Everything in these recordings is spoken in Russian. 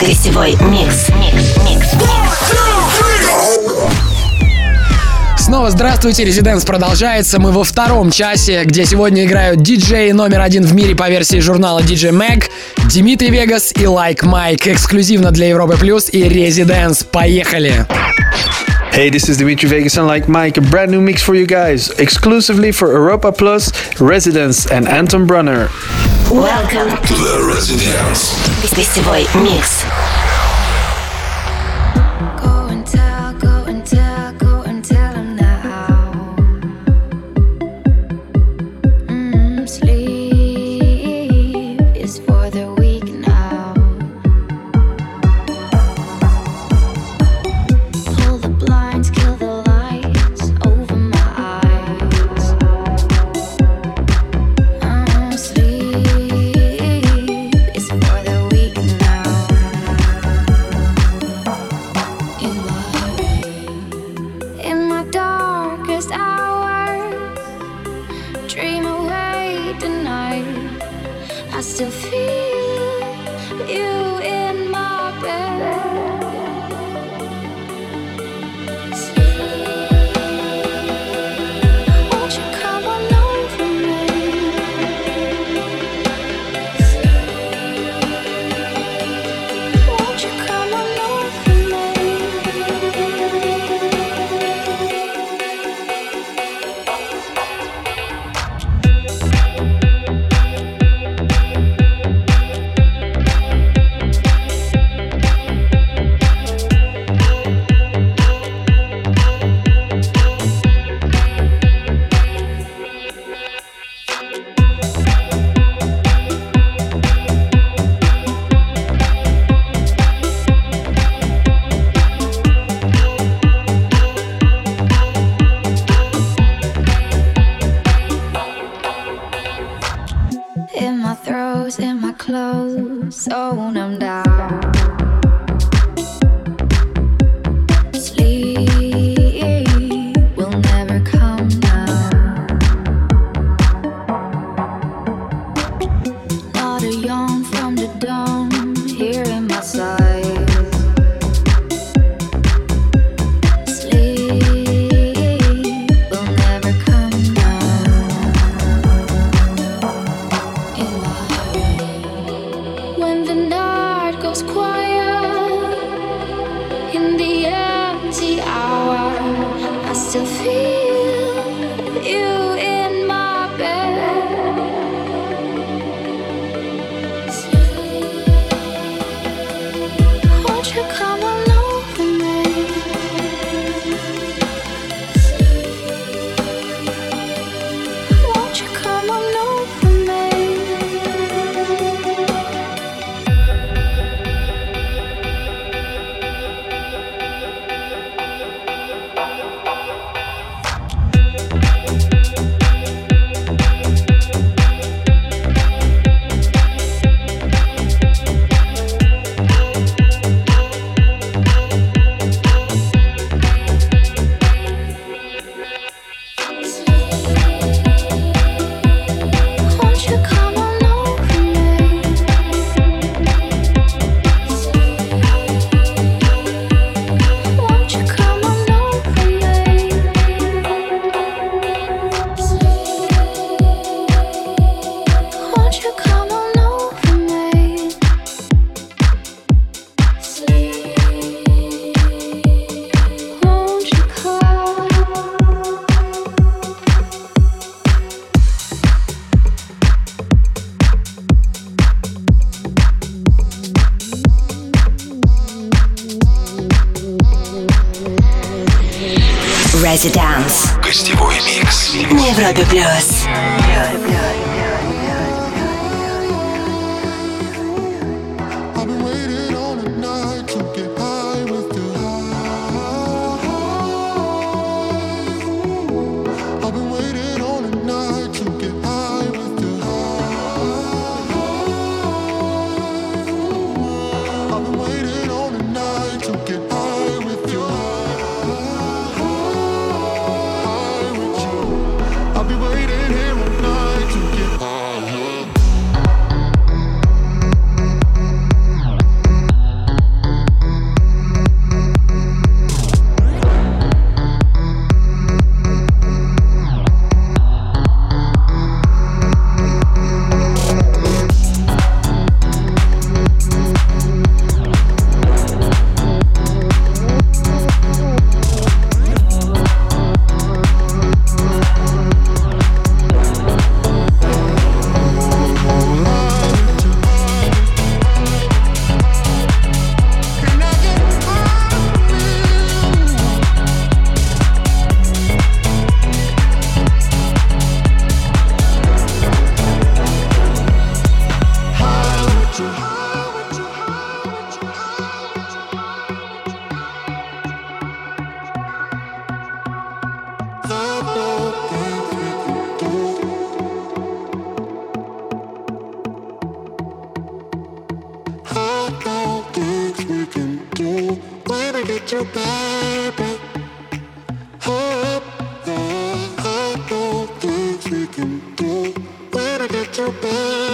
Гостевой микс. Снова здравствуйте, Резиденс продолжается. Мы во втором часе, где сегодня играют диджеи номер один в мире по версии журнала DJ Mag, Дмитрий Вегас и Лайк like Майк. Эксклюзивно для Европы Плюс и Резиденс. Поехали! Hey, this is Dimitri Vegas and Like Mike, a brand new mix for you guys, exclusively for Europa Plus, Residence and Anton Brunner. Welcome to the Residence. This boy Mix. de to be.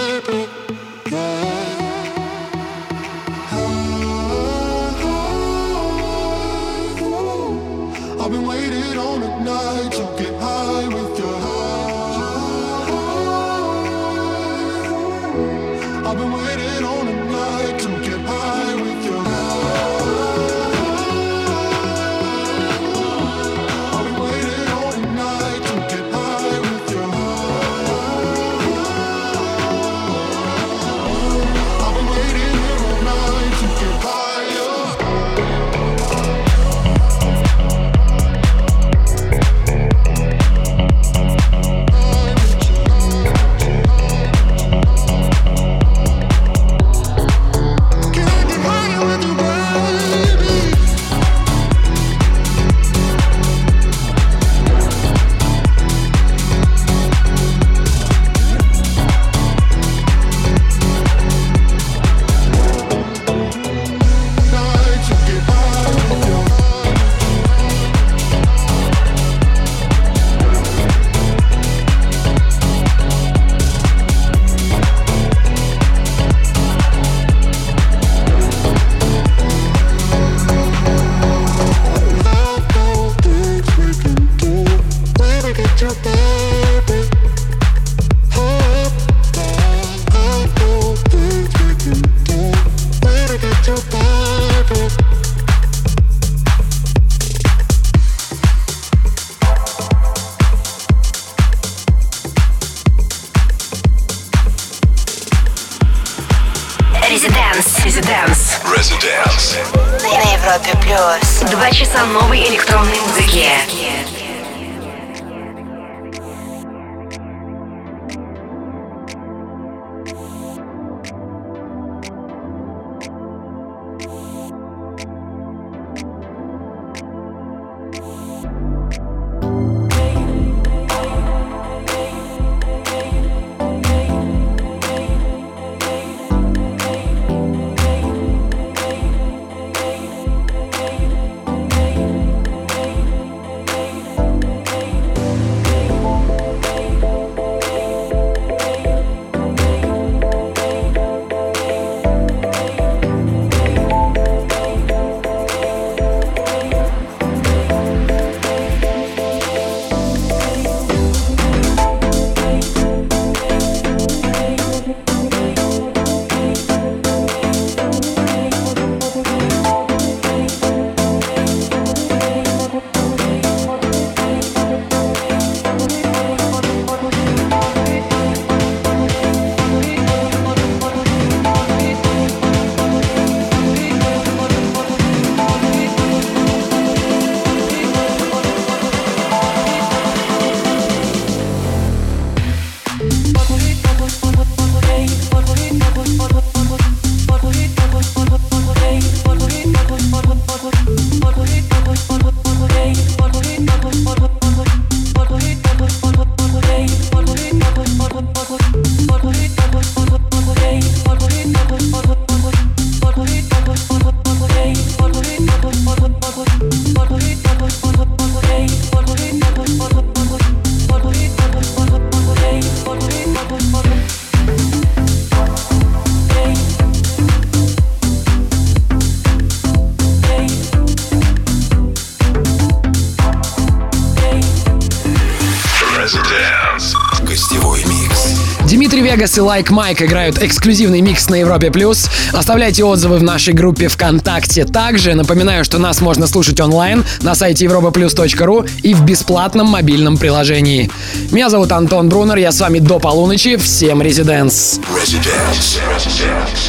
Вегас и Лайк Майк играют эксклюзивный микс на Европе+. плюс. Оставляйте отзывы в нашей группе ВКонтакте. Также напоминаю, что нас можно слушать онлайн на сайте europaplus.ru и в бесплатном мобильном приложении. Меня зовут Антон Брунер, я с вами до полуночи. Всем резиденс! Residence. Residence.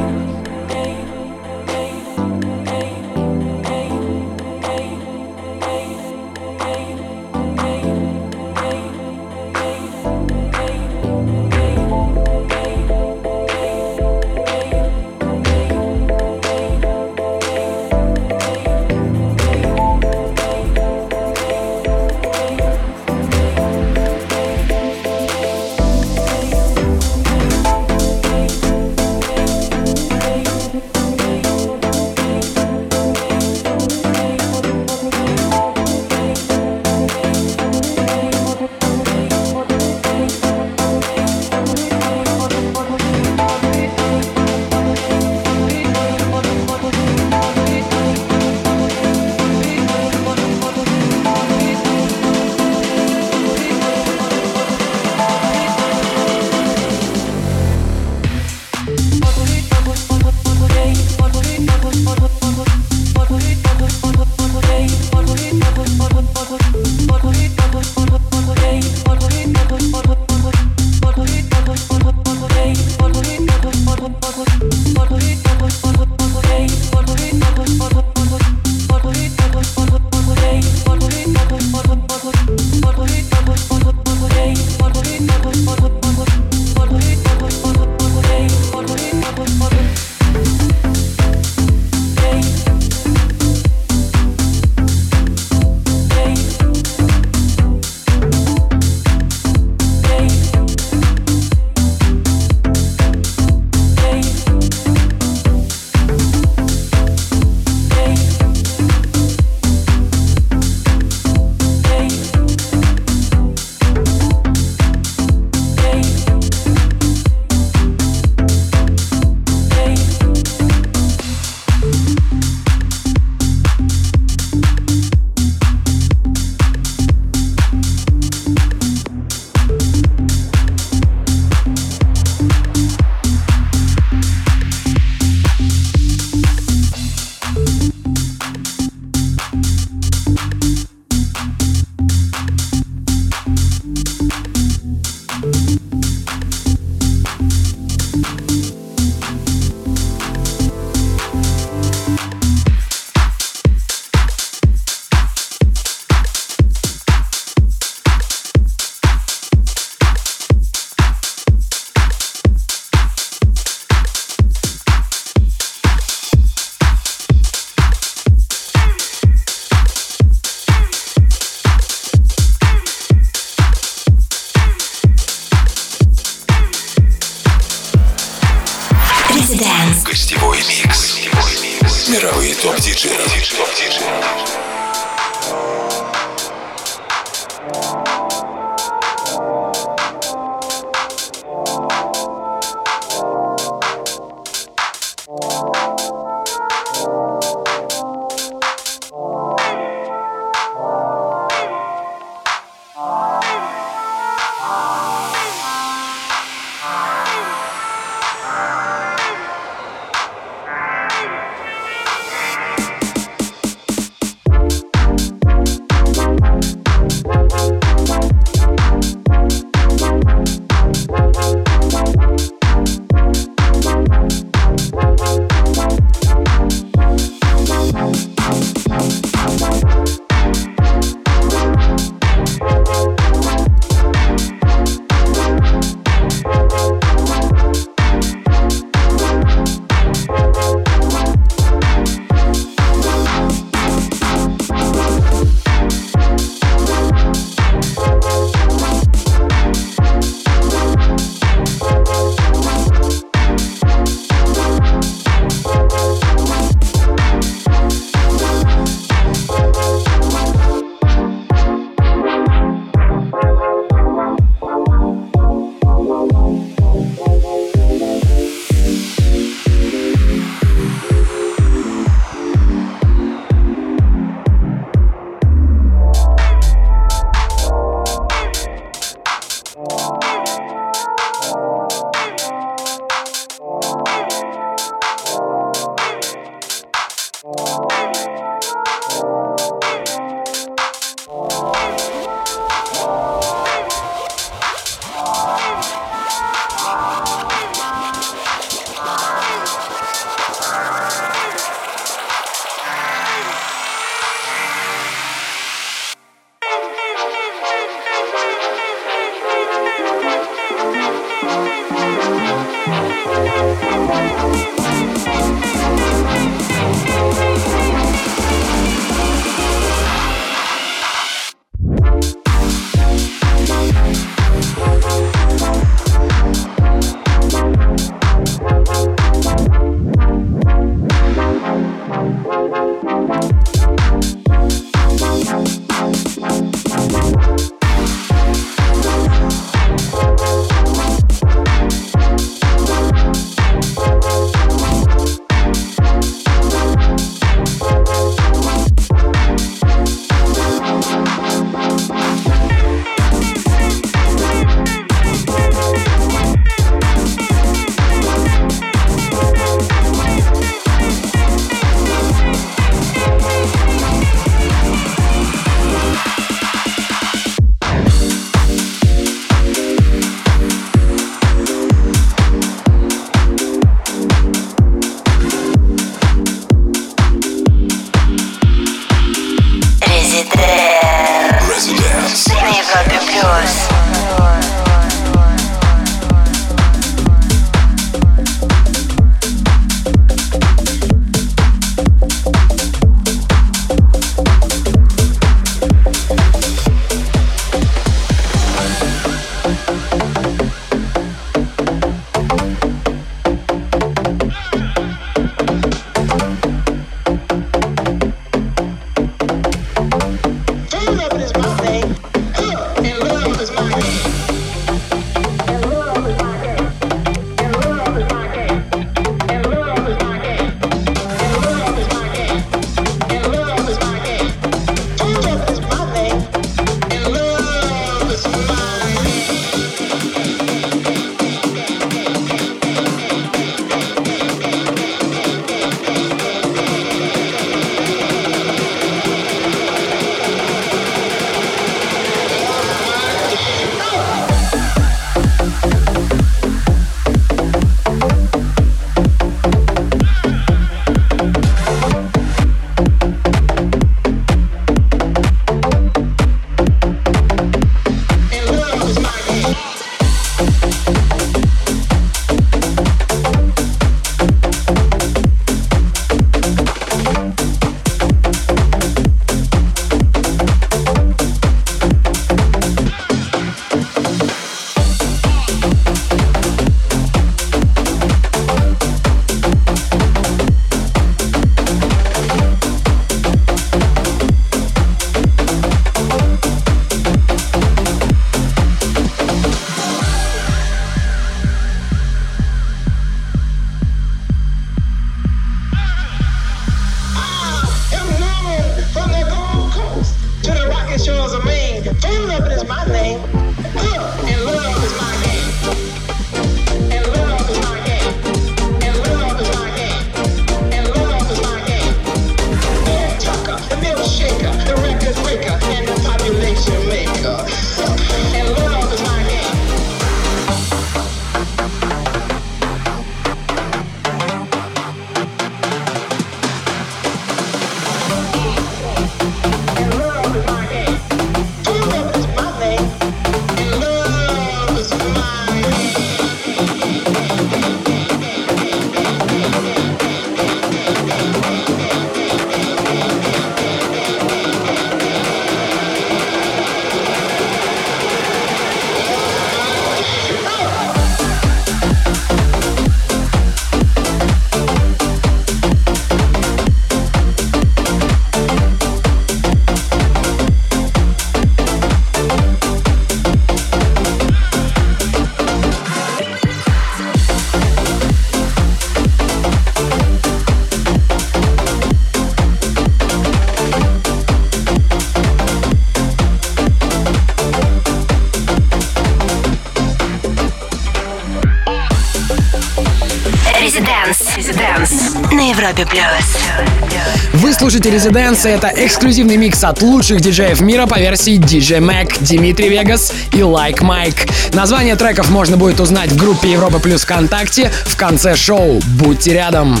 Вы слушаете Резиденс, это эксклюзивный микс от лучших диджеев мира по версии DJ Mac, Дмитрий Вегас и Like Mike. Название треков можно будет узнать в группе Европа Плюс ВКонтакте в конце шоу. Будьте рядом!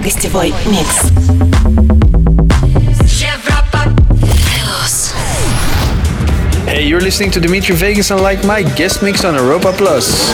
Гостевой микс. Hey, you're listening to Dimitri Vegas and Like Mike guest mix on Europa Plus.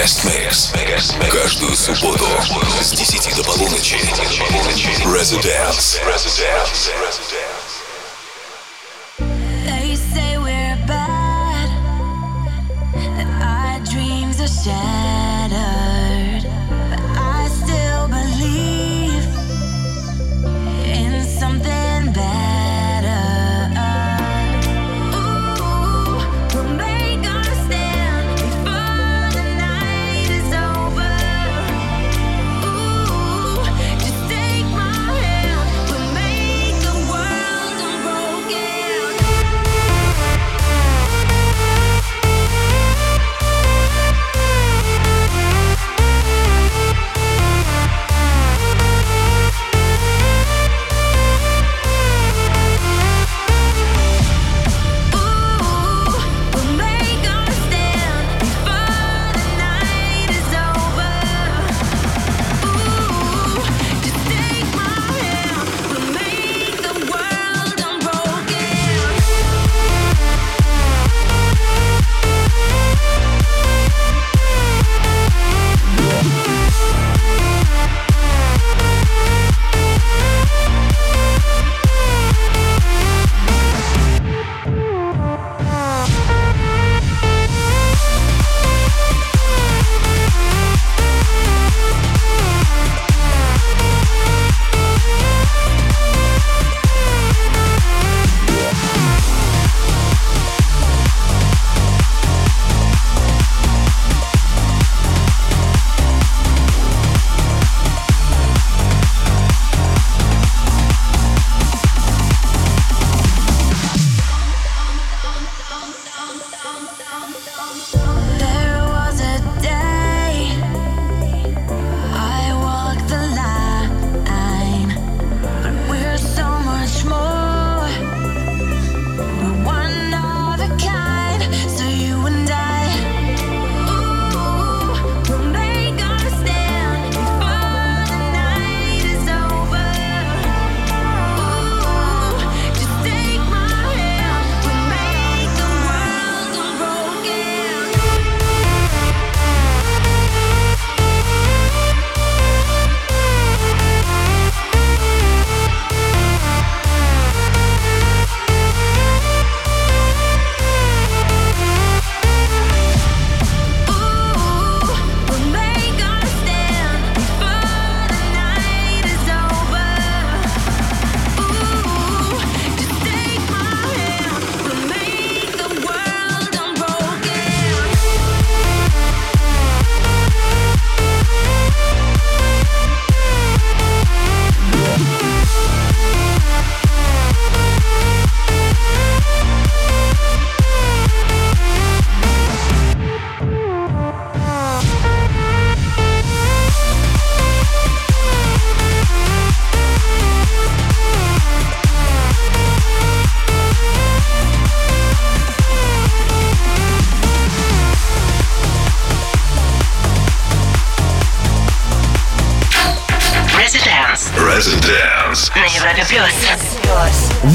Guest Mix. Каждую субботу с 10 до полуночи. Residence. Residence. They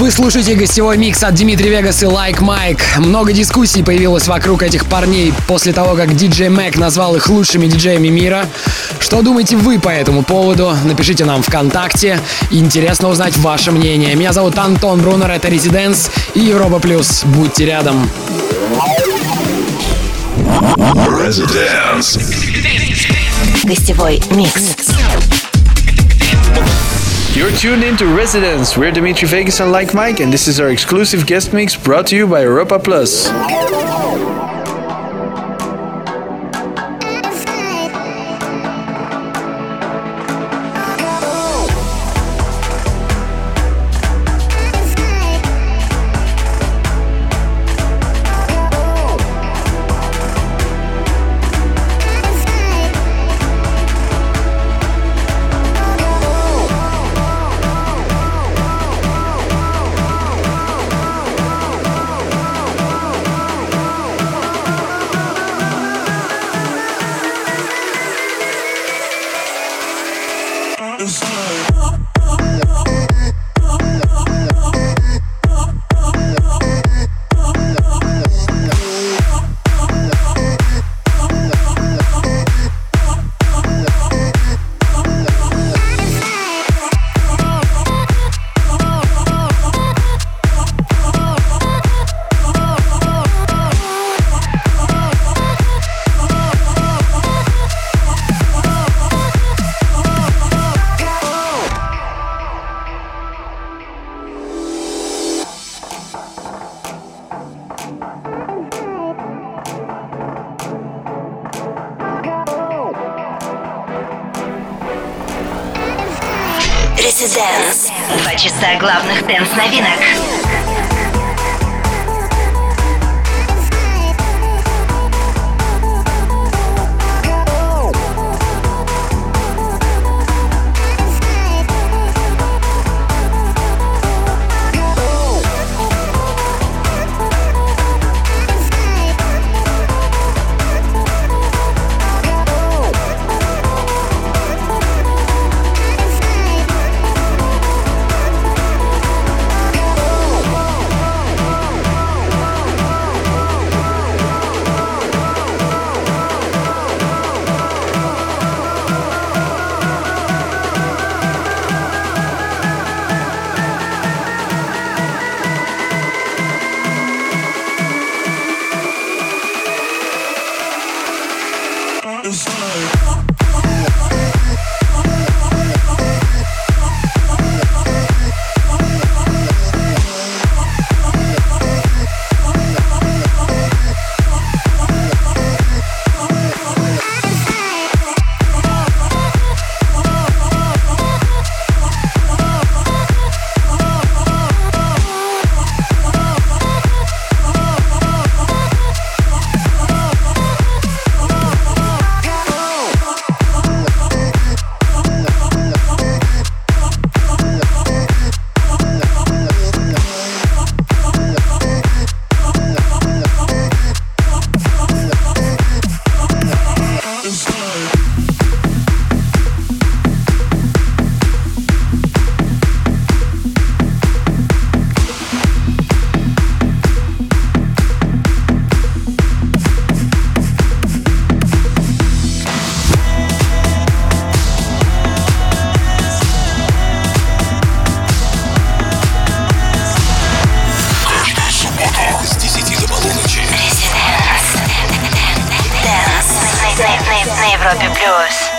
Вы слушаете гостевой микс от Дмитрия Вегас и Like Mike. Много дискуссий появилось вокруг этих парней после того, как диджей Мэг назвал их лучшими диджеями мира. Что думаете вы по этому поводу? Напишите нам ВКонтакте. Интересно узнать ваше мнение. Меня зовут Антон Брунер, это Резиденс и Европа Плюс. Будьте рядом. Гостевой микс. You're tuned into Residence. We're Dimitri Vegas and Like Mike, and this is our exclusive guest mix brought to you by Europa Plus. Европе плюс.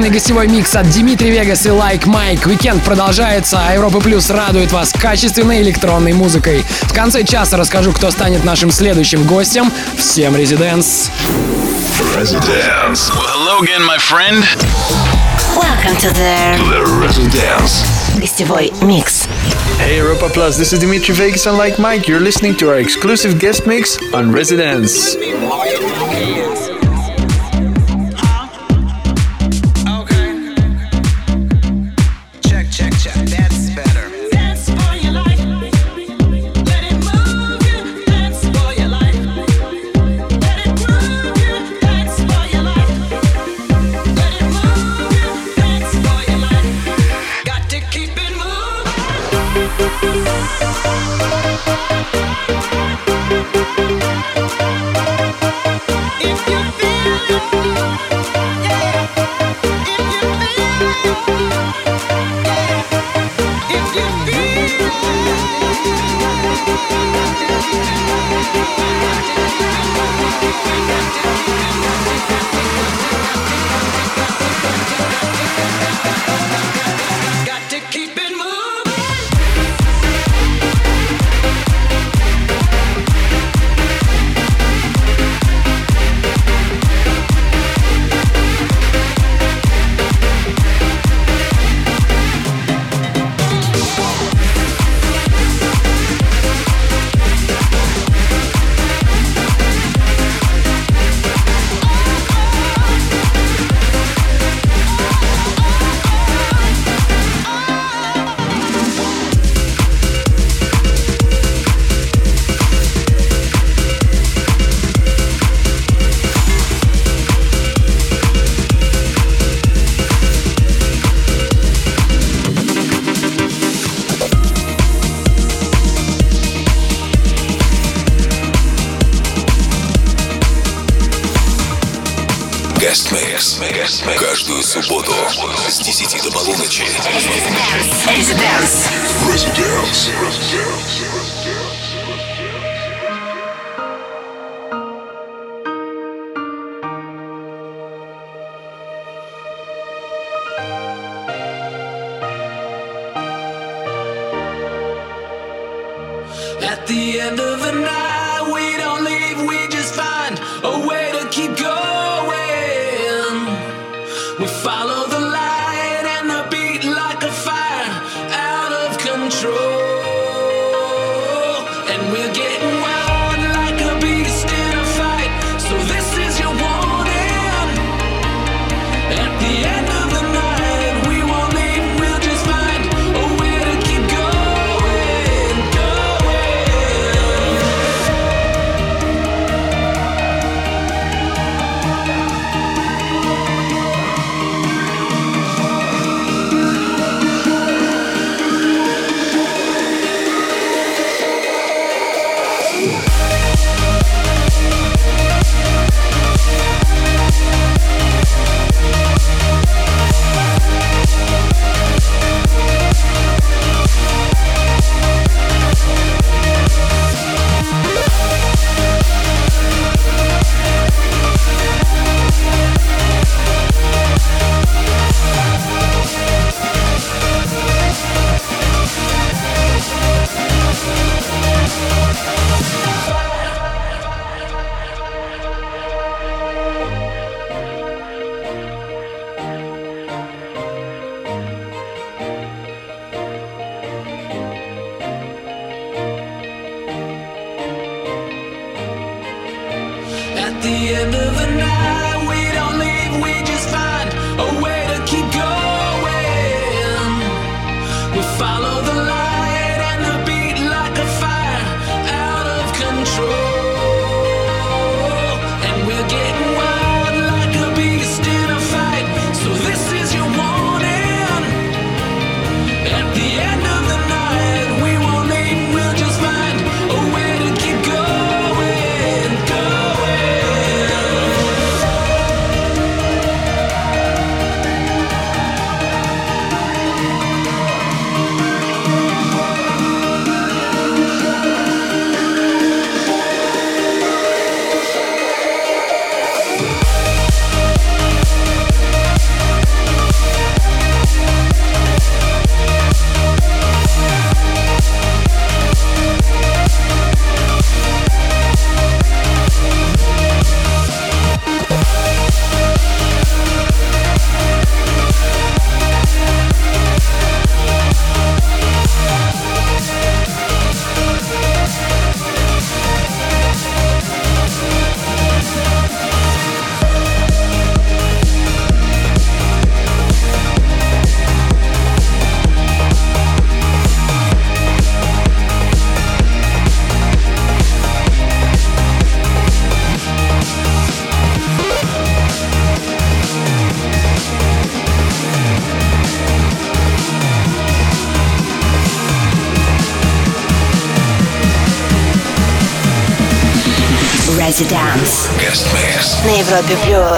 Эксклюзивный гостевой микс от Dimitri Vegas и Like Mike. Уикенд продолжается, а Европа Плюс радует вас качественной электронной музыкой. В конце часа расскажу, кто станет нашим следующим гостем. Всем Residence! Residence. Hello again, my friend. Welcome to the, the Residence. Гостевой микс. Hey Europa Plus, this is Dimitri Vegas and Like Mike, you're listening to our exclusive guest mix on Residence. субботу с 10 до полуночи. Residence. Residence. Residence. Mix. на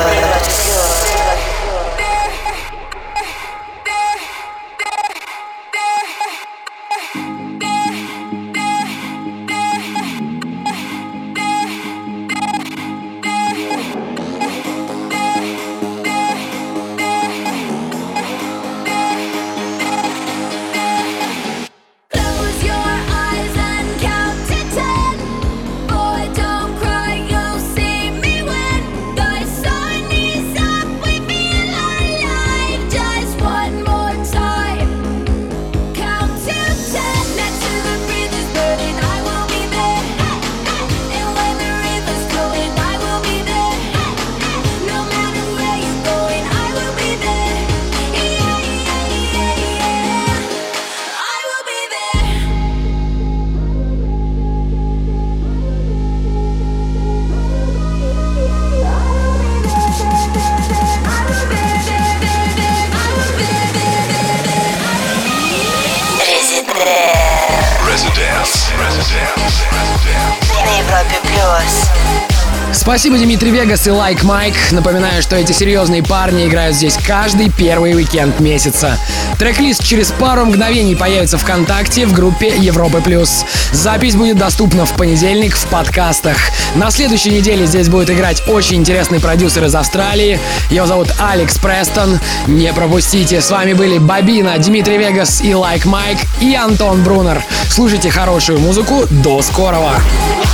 Спасибо, Dimitri Vegas и Like Mike. Напоминаю, что эти серьезные парни играют здесь каждый первый уикенд месяца. Трек-лист через пару мгновений появится ВКонтакте в группе Европы Плюс. Запись будет доступна в понедельник в подкастах. На следующей неделе здесь будет играть очень интересный продюсер из Австралии. Его зовут Алекс Престон. Не пропустите. С вами были Бабина, Dimitri Vegas и Like Mike и Антон Брунер. Слушайте хорошую музыку. До скорого.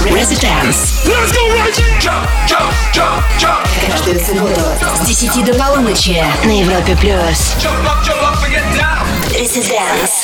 Residence. Каждую субботу с 10 до полуночи на Европе плюс. Residence.